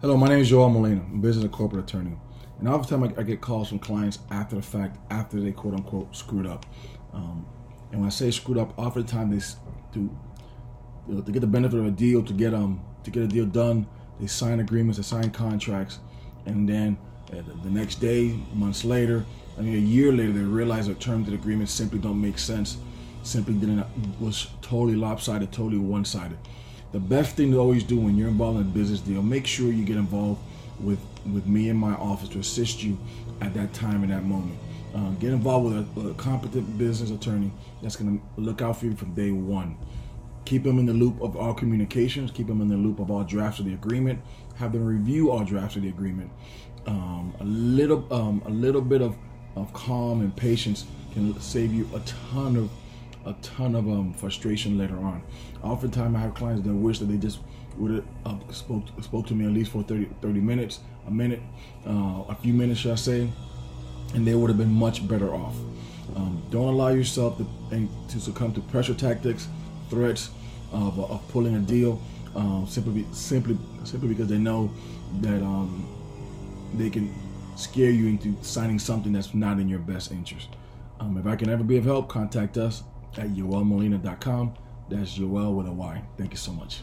Hello, my name is Yoel Molina. I'm a business and corporate attorney. And oftentimes I, I get calls from clients after the fact, after they quote unquote screwed up. Um, and when I say screwed up, oftentimes they to you know, to get the benefit of a deal, to get um to get a deal done, they sign agreements, they sign contracts, and then uh, the next day, months later, I mean a year later, they realize the terms of the agreement simply don't make sense, simply didn't was totally lopsided, totally one-sided the best thing to always do when you're involved in a business deal, make sure you get involved with with me in my office to assist you at that time in that moment. Uh, get involved with a, a, competent business attorney that's going to look out for you from day one. Keep them in the loop of all communications. Keep them in the loop of all drafts of the agreement. Have them review all drafts of the agreement. Um, a little, um, a little bit of, of calm and patience can save you a ton of a ton of um, frustration later on. Oftentimes, I have clients that wish that they just would have uh, spoke spoke to me at least for 30, 30 minutes, a minute, uh, a few minutes, should I say, and they would have been much better off. Um, don't allow yourself to, to succumb to pressure tactics, threats of, of pulling a deal, um, simply simply simply because they know that um, they can scare you into signing something that's not in your best interest. Um, if I can ever be of help, contact us at yoelmolina.com. That's Yoel with a Y. Thank you so much.